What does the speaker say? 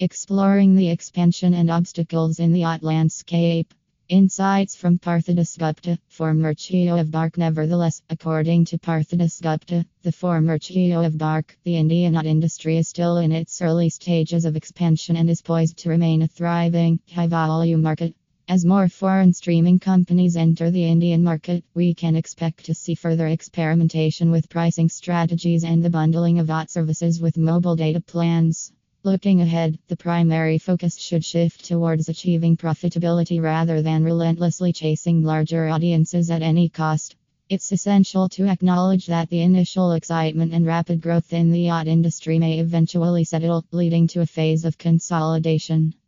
Exploring the expansion and obstacles in the OTT landscape. Insights from Partho Dasgupta, former CEO of BARC. Nevertheless, according to Partho Dasgupta, the former CEO of BARC, the Indian OTT industry is still in its early stages of expansion and is poised to remain a thriving, high volume market. As more foreign streaming companies enter the Indian market, we can expect to see further experimentation with pricing strategies and the bundling of OTT services with mobile data plans. Looking ahead, the primary focus should shift towards achieving profitability rather than relentlessly chasing larger audiences at any cost. It's essential to acknowledge that the initial excitement and rapid growth in the OTT industry may eventually settle, leading to a phase of consolidation.